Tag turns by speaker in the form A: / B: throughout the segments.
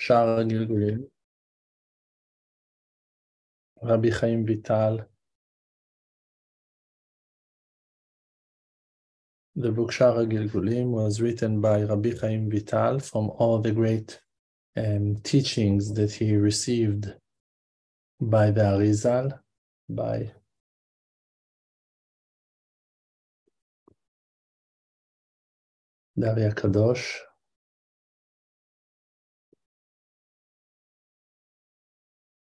A: שאר הגלגולים, רבי חיים ויטל, The book Shaar HaGilgulim was written by Rabbi Chaim Vital from all the great um, teachings that he received by the Arizal, by the Ari Kadosh,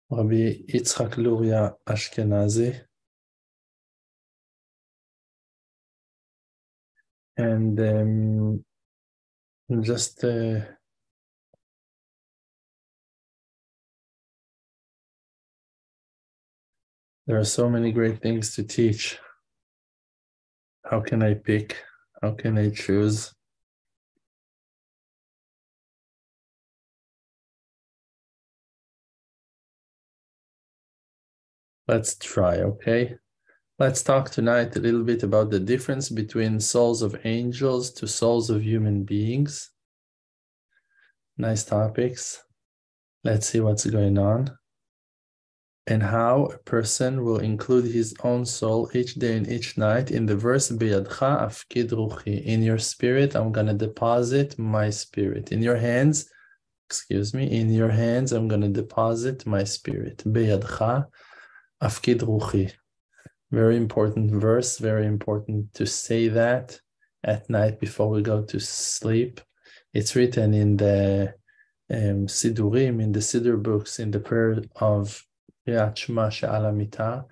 A: Rabbi Yitzchak Luria Ashkenazi, and um, just uh, there are so many great things to teach. How can I pick? How can I choose? Let's try, okay? Let's talk tonight a little bit about the difference between souls of angels to souls of human beings. Nice topics. Let's see what's going on. And how a person will include his own soul each day and each night in the verse Biyadcha afkid ruchi. In your spirit, I'm to deposit my spirit. In your hands, excuse me, in your hands, I'm to deposit my spirit. Biyadcha afkid ruchi. Very important verse, very important to say that at night before we go to sleep. It's written in the um, Sidurim, in the Siddur books, in the prayer of Kriyat Shema She'ala Mita,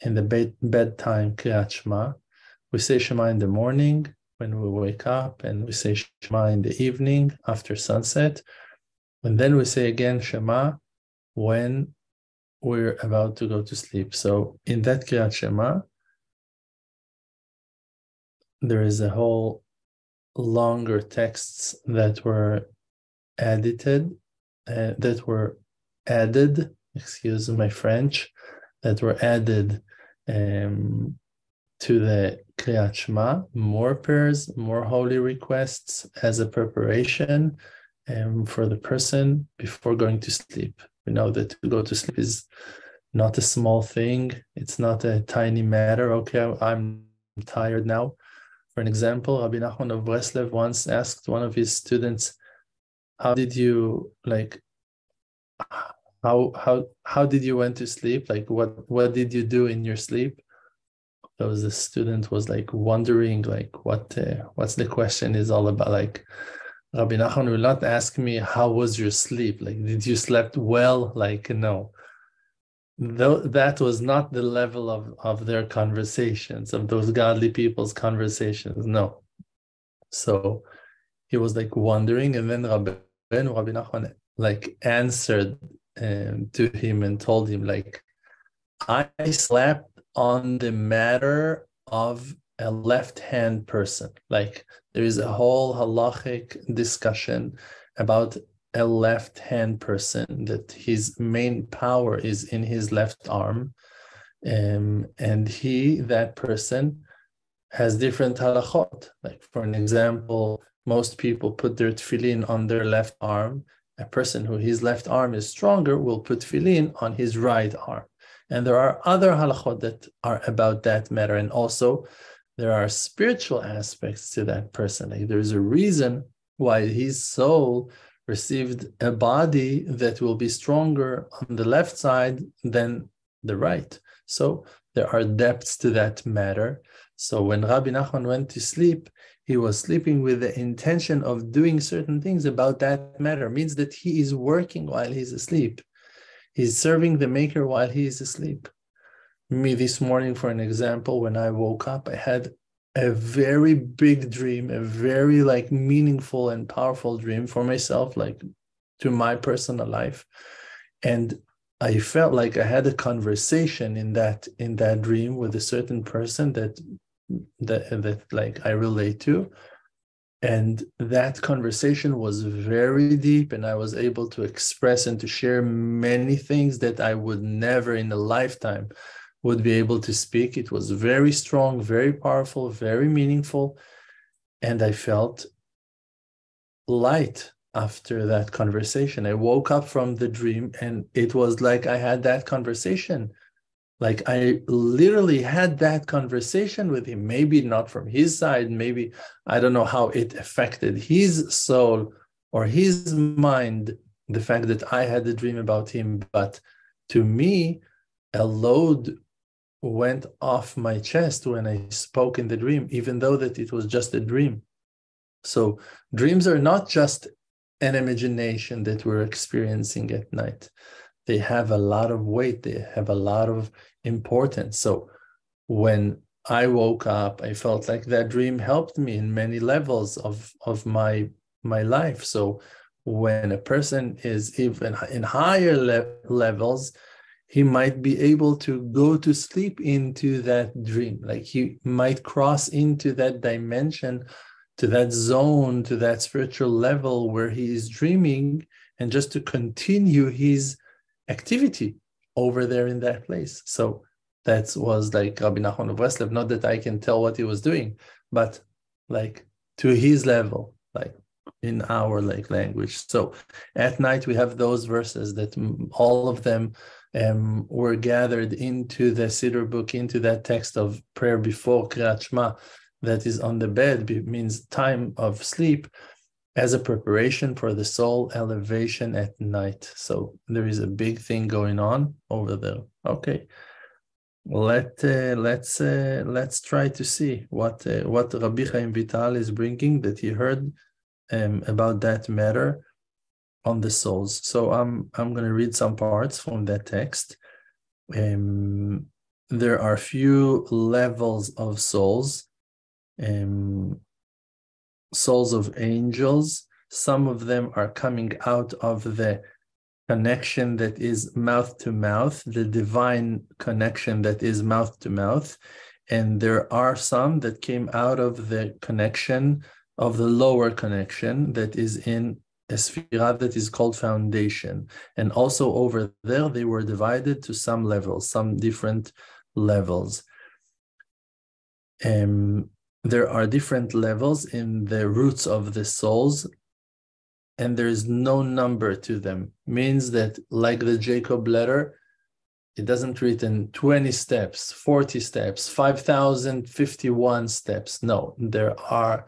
A: in the bed, bedtime Kriyat Shema. We say Shema in the morning when we wake up, and we say Shema in the evening after sunset. And then we say again Shema when we're about to go to sleep. So in that Kriyat Shema, there is a whole longer texts that were edited, uh, that were added, excuse my French, that were added um, to the Kriyat Shema, more prayers, more holy requests as a preparation um, for the person before going to sleep. We know that to go to sleep is not a small thing. It's not a tiny matter. Okay, I'm tired now. For an example, Rabbi Nachman of Breslev once asked one of his students, "How did you like? How how how did you went to sleep? Like what what did you do in your sleep?" So the student was like wondering, like what uh, what's the question is all about, like Rabbi Nachman will not ask me how was your sleep. Like, did you slept well? Like, no. Though that was not the level of, of their conversations, of those godly people's conversations. No. So he was like wondering, and then Rabbi, Rabbi Nachman like answered um, to him and told him, like, I slept on the matter of a left-hand person. Like there is a whole halachic discussion about a left-hand person that his main power is in his left arm, um, and he, that person, has different halachot. Like for an example, most people put their tefillin on their left arm. A person who his left arm is stronger will put tefillin on his right arm. And there are other halachot that are about that matter. And also, there are spiritual aspects to that person. Like there's a reason why his soul received a body that will be stronger on the left side than the right. So there are depths to that matter. So when Rabbi Nachman went to sleep, he was sleeping with the intention of doing certain things about that matter. It means that he is working while he's asleep. He's serving the maker while he is asleep me this morning, for an example, when I woke up, I had a very big dream, a very like meaningful and powerful dream for myself, like to my personal life. And I felt like I had a conversation in that in that dream with a certain person that that that like I relate to. And that conversation was very deep, and I was able to express and to share many things that I would never in a lifetime would be able to speak. It was very strong, very powerful, very meaningful. And I felt light. after that conversation. I woke up from the dream and it was like I had that conversation. Like I literally had that conversation with him, maybe not from his side, maybe I don't know how it affected his soul or his mind, the fact that I had a dream about him. But to me, a load went off my chest when I spoke in the dream, even though that it was just a dream. So dreams are not just an imagination that we're experiencing at night. They have a lot of weight, they have a lot of importance. So when I woke up, I felt like that dream helped me in many levels of, of my my life. So when a person is even in higher le- levels, he might be able to go to sleep into that dream. Like he might cross into that dimension to that zone, to that spiritual level where he is dreaming, and just to continue his activity over there in that place. So that was like Rabbi Nachman of Breslev. Not that I can tell what he was doing, but like to his level, like in our like language. So at night we have those verses that all of them um, were gathered into the Siddur book, into that text of prayer before Kriyat Shema, that is on the bed means time of sleep as a preparation for the soul elevation at night. So there is a big thing going on over there. Okay, let uh, let's uh, let's try to see what uh, what Rabbi Chaim Vital is bringing that he heard um, about that matter on the souls. So I'm I'm going to read some parts from that text. Um, there are few levels of souls um, souls of angels. Some of them are coming out of the connection that is mouth to mouth, the divine connection that is mouth to mouth. And there are some that came out of the connection of the lower connection that is in a sphere that is called foundation. And also over there, they were divided to some levels, some different levels. Um, there are different levels in the roots of the souls and there is no number to them means that like the Jacob ladder it doesn't written 20 steps 40 steps 5051 steps no there are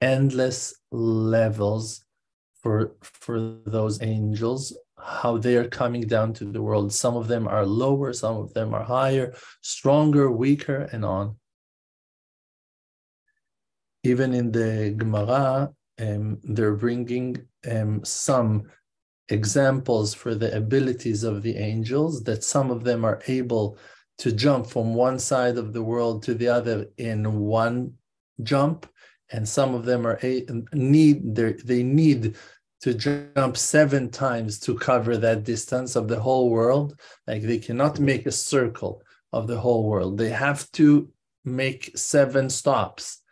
A: endless levels for for those angels how they are coming down to the world. Some of them are lower some of them are higher stronger weaker and on. Even in the Gemara, um, they're bringing um, some examples for the abilities of the angels, that some of them are able to jump from one side of the world to the other in one jump, and some of them are need they need to jump seven times to cover that distance of the whole world. Like they cannot make a circle of the whole world. They have to make seven stops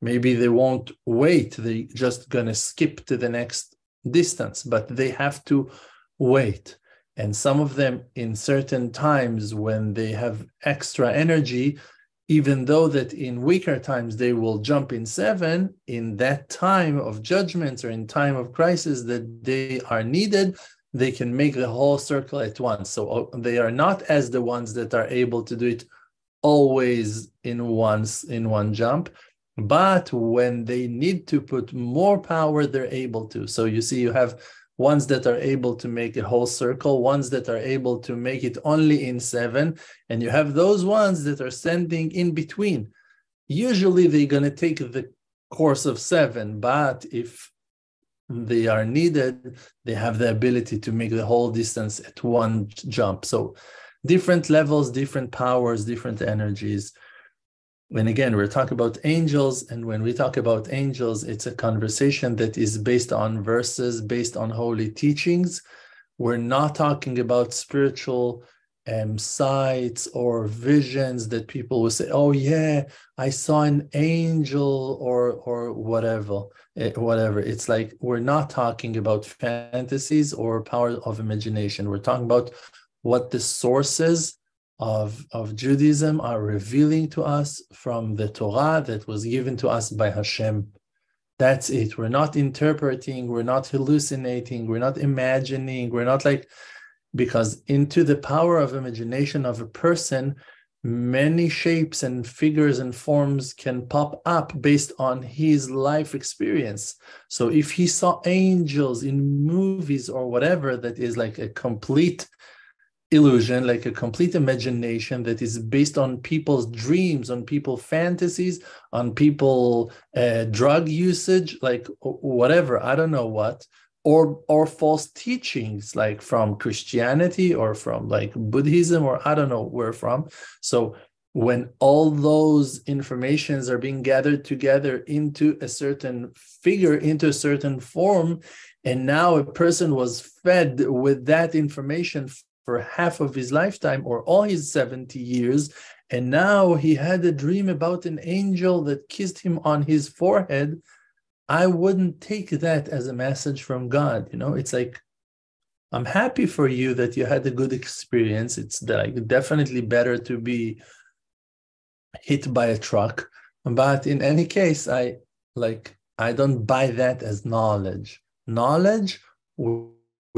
A: maybe they won't wait they just gonna skip to the next distance but they have to wait and some of them in certain times when they have extra energy even though that in weaker times they will jump in seven in that time of judgments or in time of crisis that they are needed they can make the whole circle at once so uh, they are not as the ones that are able to do it always in once in one jump but when they need to put more power, they're able to. So you see, you have ones that are able to make a whole circle, ones that are able to make it only in seven, and you have those ones that are standing in between. Usually they're going to take the course of seven, but if they are needed, they have the ability to make the whole distance at one jump. So different levels, different powers, different energies when again we're talking about angels and when we talk about angels it's a conversation that is based on verses based on holy teachings. We're not talking about spiritual um, sights or visions that people will say oh yeah i saw an angel or or whatever eh, whatever. It's like we're not talking about fantasies or power of imagination. We're talking about what the sources of, of Judaism are revealing to us from the Torah that was given to us by Hashem. That's it. We're not interpreting, we're not hallucinating, we're not imagining, we're not like, because into the power of imagination of a person, many shapes and figures and forms can pop up based on his life experience. So if he saw angels in movies or whatever, that is like a complete illusion, like a complete imagination that is based on people's dreams, on people fantasies, on people uh, drug usage, like whatever, I don't know what, or or false teachings like from Christianity or from like Buddhism or I don't know where from. So when all those informations are being gathered together into a certain figure, into a certain form, and now a person was fed with that information for half of his lifetime or all his 70 years. And now he had a dream about an angel that kissed him on his forehead. I wouldn't take that as a message from God. You know, it's like, I'm happy for you that you had a good experience. It's like definitely better to be hit by a truck. But in any case, I like I don't buy that as knowledge. Knowledge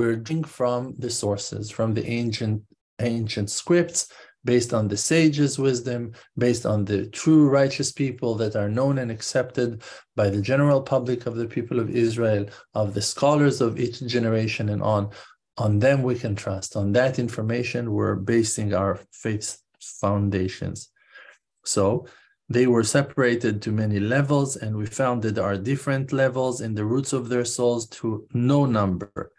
A: we're drawing from the sources, from the ancient ancient scripts, based on the sages' wisdom, based on the true righteous people that are known and accepted by the general public of the people of Israel, of the scholars of each generation and on. On them we can trust. On that information, we're basing our faith foundations. So they were separated to many levels, and we found that there are different levels in the roots of their souls to no number.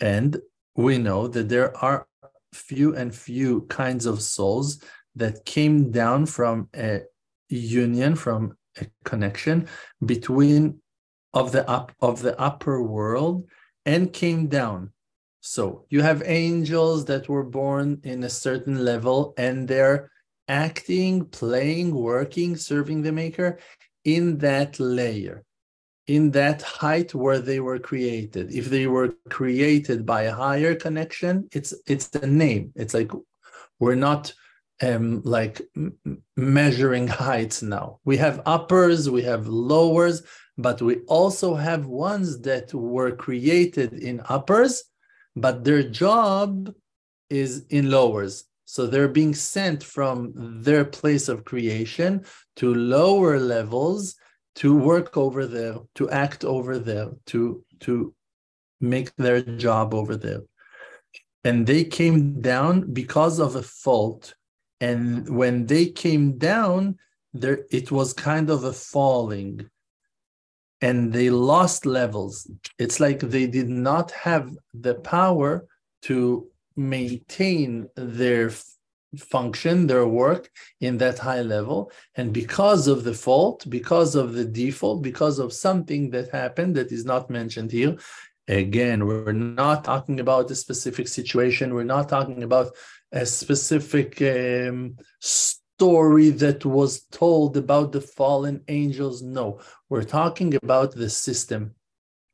A: And we know that there are few and few kinds of souls that came down from a union, from a connection between of the up of the upper world and came down. So you have angels that were born in a certain level and they're acting, playing, working, serving the maker in that layer in that height where they were created. If they were created by a higher connection, it's it's the name. It's like we're not um, like measuring heights now. We have uppers, we have lowers, but we also have ones that were created in uppers, but their job is in lowers. So they're being sent from their place of creation to lower levels to work over there, to act over there, to to make their job over there. And they came down because of a fault. And when they came down, there it was kind of a falling. And they lost levels. It's like they did not have the power to maintain their function, their work in that high level. And because of the fault, because of the default, because of something that happened that is not mentioned here, again, we're not talking about a specific situation. We're not talking about a specific um, story that was told about the fallen angels. No, we're talking about the system.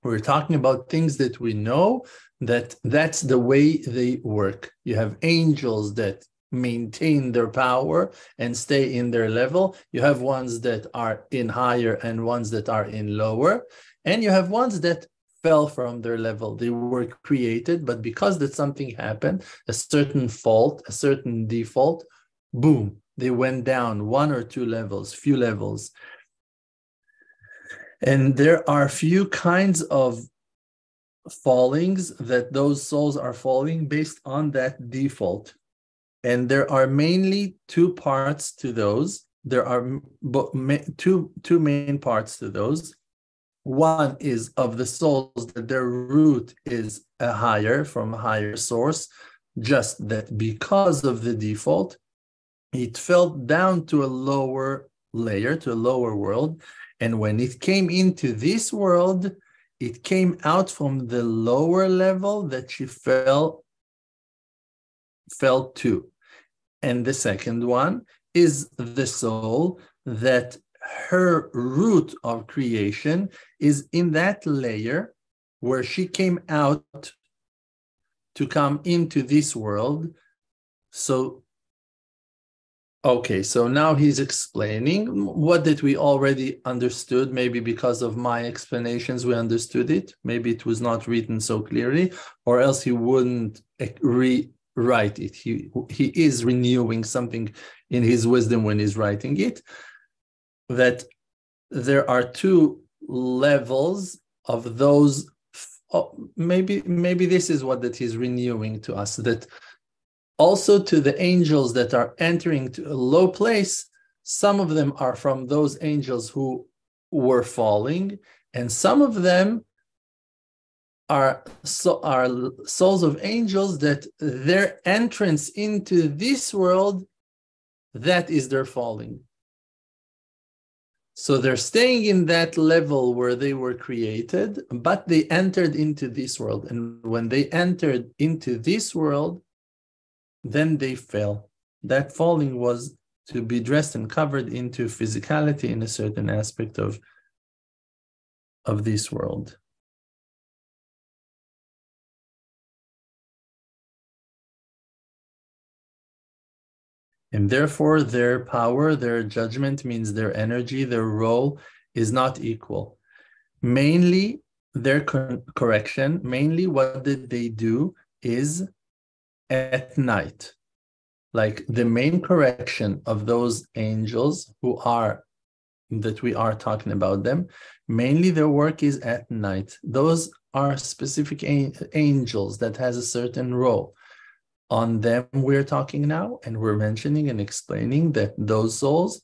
A: We're talking about things that we know that that's the way they work. You have angels that maintain their power and stay in their level. You have ones that are in higher and ones that are in lower. And you have ones that fell from their level. They were created, but because that something happened, a certain fault, a certain default, boom, they went down one or two levels, few levels. And there are few kinds of fallings that those souls are falling based on that default and there are mainly two parts to those. There are two two main parts to those. One is of the souls that their root is a higher from a higher source just that because of the default it fell down to a lower layer to a lower world. And when it came into this world it came out from the lower level that she fell fell to and the second one is the soul that her root of creation is in that layer where she came out to come into this world. So Okay, so now he's explaining what did we already understood. Maybe because of my explanations, we understood it. Maybe it was not written so clearly, or else he wouldn't eh, rewrite it. He he is renewing something in his wisdom when he's writing it. That there are two levels of those. Oh, maybe maybe this is what that he's renewing to us. That also to the angels that are entering to a low place, some of them are from those angels who were falling, and some of them are, so, are souls of angels that their entrance into this world, that is their falling. So they're staying in that level where they were created, but they entered into this world. And when they entered into this world, then they fell. That falling was to be dressed and covered into physicality in a certain aspect of, of this world. And therefore, their power, their judgment means their energy, their role is not equal. Mainly, their correction, mainly what did they do is at night. Like the main correction of those angels who are that we are talking about them, mainly their work is at night. Those are specific angels that has a certain role. On them we're talking now, and we're mentioning and explaining that those souls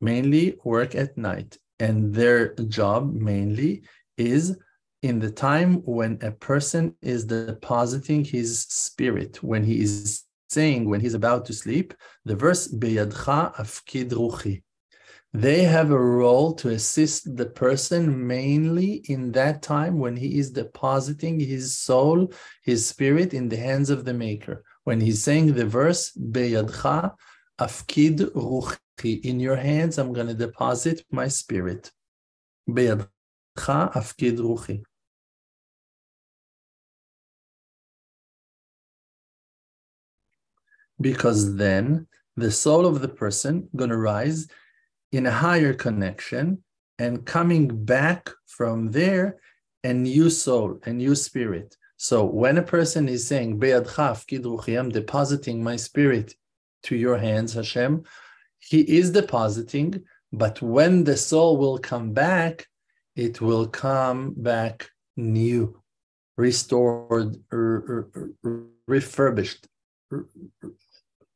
A: mainly work at night, and their job mainly is in the time when a person is depositing his spirit, when he is saying, when he's about to sleep, the verse, Beyadcha afkid ruchi. They have a role to assist the person mainly in that time when he is depositing his soul, his spirit in the hands of the Maker. When he's saying the verse, Beyadcha afkid ruchi, in your hands I'm going to deposit my spirit. Beyadcha afkid ruchi. because then the soul of the person going to rise in a higher connection and coming back from there a new soul a new spirit so when a person is saying i'm depositing my spirit to your hands hashem he is depositing but when the soul will come back it will come back new restored refurbished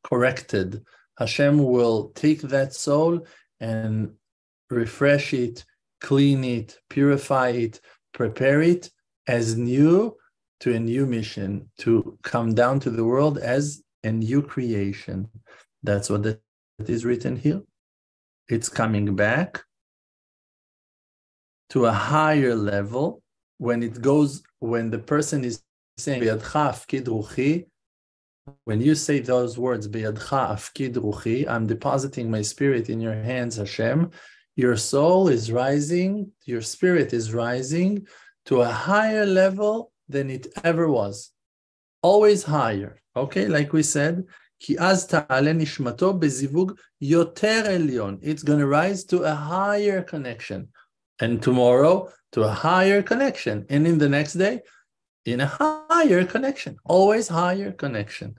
A: corrected, Hashem will take that soul and refresh it, clean it, purify it, prepare it as new to a new mission, to come down to the world as a new creation. That's what that is written here. It's coming back to a higher level when it goes, when the person is saying, when you say those words, I'm depositing my spirit in your hands, Hashem, your soul is rising, your spirit is rising to a higher level than it ever was. Always higher. Okay, like we said, It's going to rise to a higher connection. And tomorrow, to a higher connection. And in the next day, in a higher connection, always higher connection.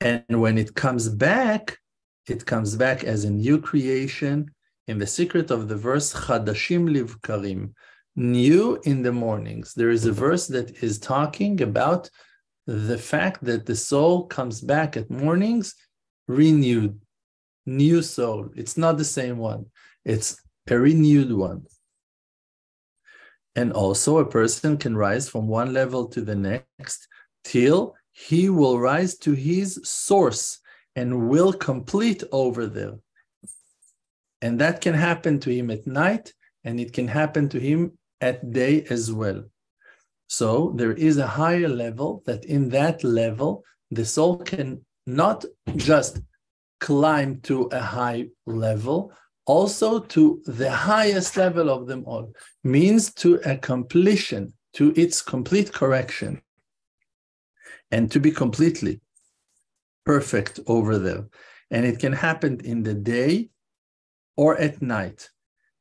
A: And when it comes back, it comes back as a new creation in the secret of the verse Chadashim Livkarim, new in the mornings. There is a mm-hmm. verse that is talking about the fact that the soul comes back at mornings renewed, new soul. It's not the same one, it's a renewed one. And also, a person can rise from one level to the next till he will rise to his source and will complete over there. And that can happen to him at night, and it can happen to him at day as well. So there is a higher level that in that level, the soul can not just climb to a high level, also to the highest level of them all, means to a completion, to its complete correction, and to be completely perfect over there. and it can happen in the day or at night.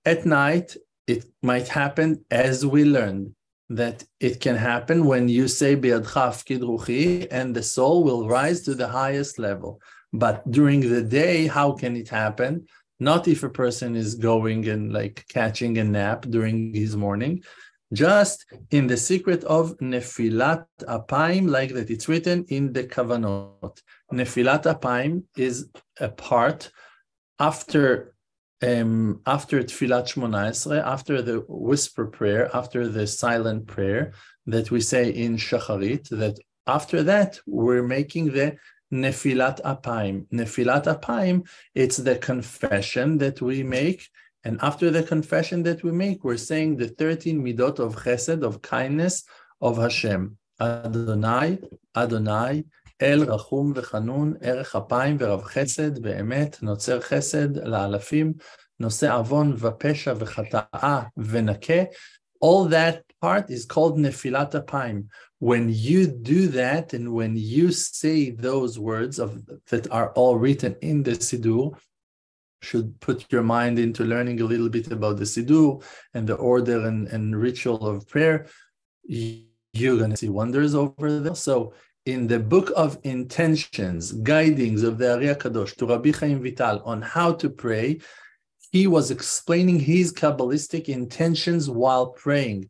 A: At night, it might happen as we learned that it can happen when you say ruchi and the soul will rise to the highest level. But during the day, how can it happen? Not if a person is going and like catching a nap during his morning, just in the secret of Nefilat Apaim, like that it's written in the Kavanot. Nefilat Apaim is a part after um, after Tfilat Shmona after the whisper prayer, after the silent prayer that we say in Shacharit, that after that we're making the Nefilat Apaim. Nefilat Apaim, it's the confession that we make. And after the confession that we make, we're saying the 13 midot of chesed, of kindness of Hashem. Adonai, Adonai, אל רחום וחנון, ארך אפיים ורב חסד, באמת, נוצר חסד לאלפים, נושא עוון ופשע וחטאה ונקה. All that part is called נפילת אפיים. When you do that and when you say those words of, that are all written in the Siddur, should put your mind into learning a little bit about the Siddur and the order and, and ritual of prayer. You're going to see wonders over there. So in the book of intentions, guidings of the Ari Kadosh to Rabbi Chaim Vital on how to pray, he was explaining his Kabbalistic intentions while praying.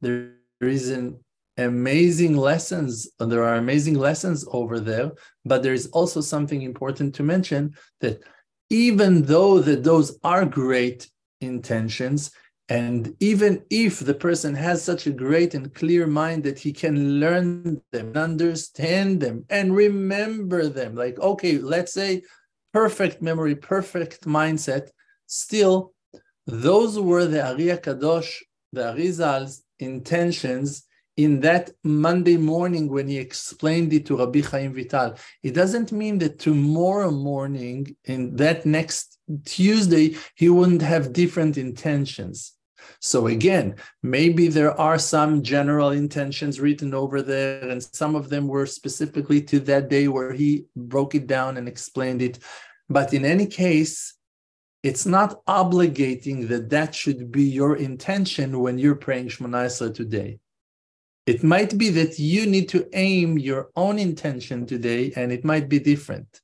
A: There is an amazing lessons, there are amazing lessons over there, but there is also something important to mention that even though that those are great intentions, and even if the person has such a great and clear mind that he can learn them, understand them, and remember them, like, okay, let's say perfect memory, perfect mindset, still, those were the Ari Kadosh, the Arizal's intentions in that Monday morning when he explained it to Rabbi Chaim Vital. It doesn't mean that tomorrow morning, in that next Tuesday, he wouldn't have different intentions. So again, maybe there are some general intentions written over there, and some of them were specifically to that day where he broke it down and explained it. But in any case, it's not obligating that that should be your intention when you're praying Shemona Esrei today. It might be that you need to aim your own intention today, and it might be different.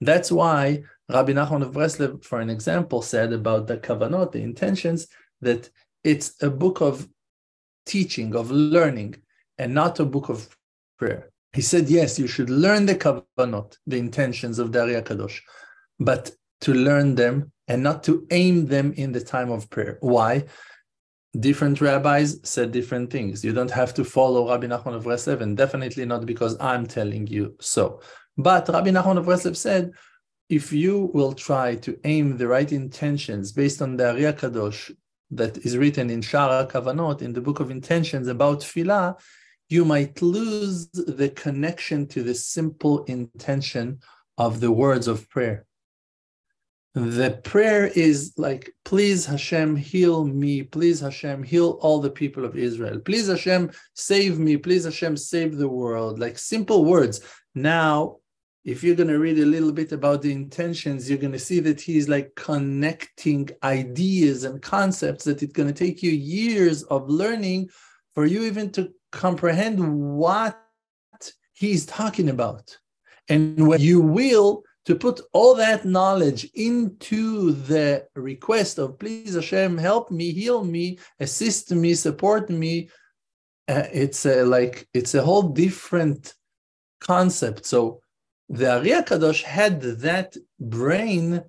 A: That's why Rabbi Nachman of Breslev, for an example, said about the kavanot, the intentions, that it's a book of teaching, of learning, and not a book of prayer. He said, yes, you should learn the kavanot, the intentions of the Ari Kadosh, but to learn them and not to aim them in the time of prayer. Why? Different rabbis said different things. You don't have to follow Rabbi Nachman of Breslev, and definitely not because I'm telling you so. But Rabbi Nachman of Breslev said, if you will try to aim the right intentions based on the Kadosh that is written in Shaar HaKavanot, in the book of intentions about Tfilah, you might lose the connection to the simple intention of the words of prayer. The prayer is like, please Hashem, heal me. Please Hashem, heal all the people of Israel. Please Hashem, save me. Please Hashem, save the world. Like simple words. Now, if you're going to read a little bit about the intentions, you're going to see that he's like connecting ideas and concepts that it's going to take you years of learning for you even to comprehend what he's talking about. And when you will, to put all that knowledge into the request of please Hashem, help me, heal me, assist me, support me, uh, it's a, like it's a whole different concept. So the Ari Kadosh had that brain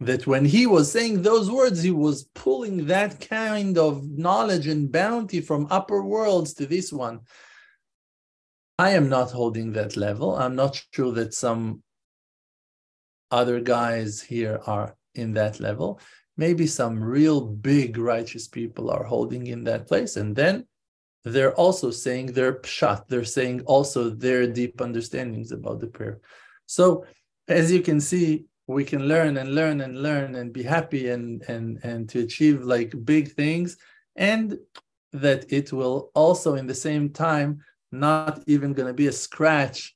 A: that when he was saying those words, he was pulling that kind of knowledge and bounty from upper worlds to this one. I am not holding that level. I'm not sure that some other guys here are in that level. Maybe some real big righteous people are holding in that place. And then they're also saying their pshat, they're saying also their deep understandings about the prayer. So as you can see, we can learn and learn and learn and be happy and and and to achieve like big things and that it will also in the same time not even going to be a scratch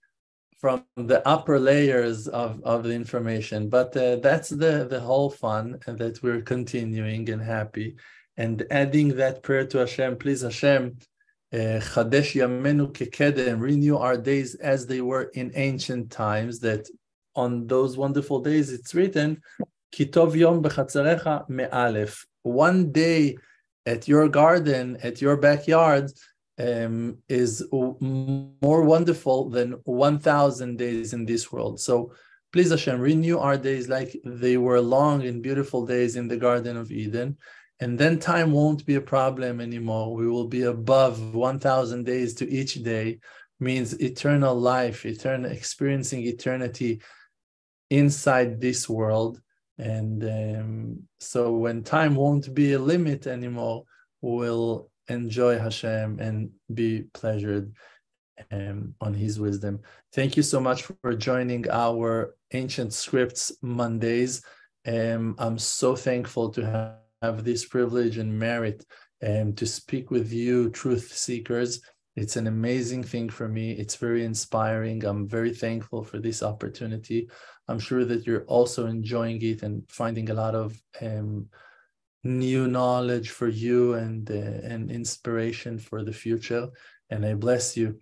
A: from the upper layers of, of the information. But uh, that's the, the whole fun that we're continuing and happy. And adding that prayer to Hashem, please Hashem, Chadesh Yamenu Kekedem, renew our days as they were in ancient times, that on those wonderful days it's written, Kitov Yom Bechatzarecha Me'alef. One day at your garden, at your backyard, um, is more wonderful than 1,000 days in this world. So please, Hashem, renew our days like they were long and beautiful days in the Garden of Eden. And then time won't be a problem anymore. We will be above 1,000 days to each day, means eternal life, eternal experiencing eternity inside this world. And um, so when time won't be a limit anymore, we'll enjoy Hashem and be pleasured um, on His wisdom. Thank you so much for joining our Ancient Scripts Mondays. Um, I'm so thankful to have, have this privilege and merit um, to speak with you, truth seekers. It's an amazing thing for me. It's very inspiring. I'm very thankful for this opportunity. I'm sure that you're also enjoying it and finding a lot of um, new knowledge for you and uh, and inspiration for the future. And I bless you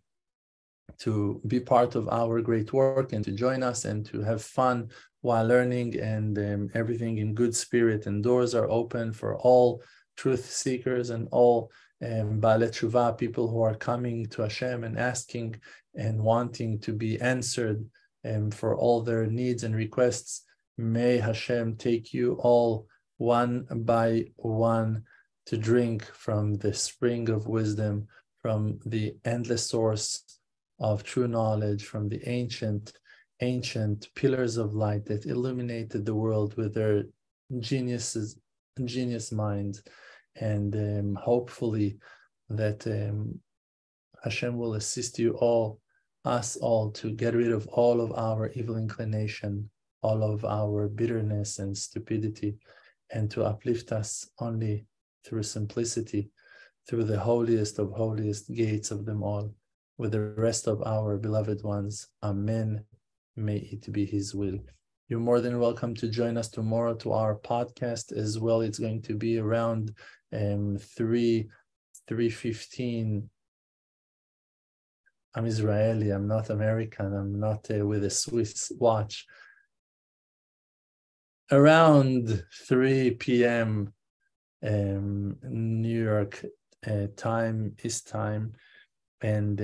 A: to be part of our great work and to join us and to have fun while learning and um, everything in good spirit. And doors are open for all truth seekers and all um, Baalei people who are coming to Hashem and asking and wanting to be answered um, for all their needs and requests. May Hashem take you all one by one to drink from the spring of wisdom, from the endless source of true knowledge, from the ancient, ancient pillars of light that illuminated the world with their geniuses, genius minds, and um, hopefully that um, Hashem will assist you all, us all, to get rid of all of our evil inclination, all of our bitterness and stupidity and to uplift us only through simplicity, through the holiest of holiest gates of them all, with the rest of our beloved ones. Amen. May it be His will. You're more than welcome to join us tomorrow to our podcast as well. It's going to be around um, 3 315 I'm Israeli. I'm not American. I'm not uh, with a Swiss watch around 3 p.m. Um, New York uh, time is time, and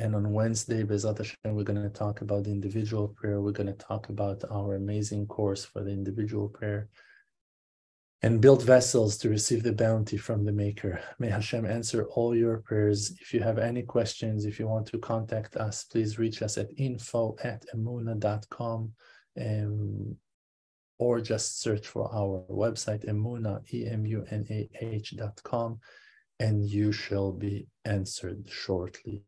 A: and on Wednesday, Bezat Hashem, we're going to talk about the individual prayer. We're going to talk about our amazing course for the individual prayer and build vessels to receive the bounty from the Maker. May Hashem answer all your prayers. If you have any questions, if you want to contact us, please reach us at info at emunah.com. Um, or just search for our website, emunah, E-M-U-N-A-H dot com, and you shall be answered shortly.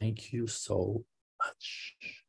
A: Thank you so much.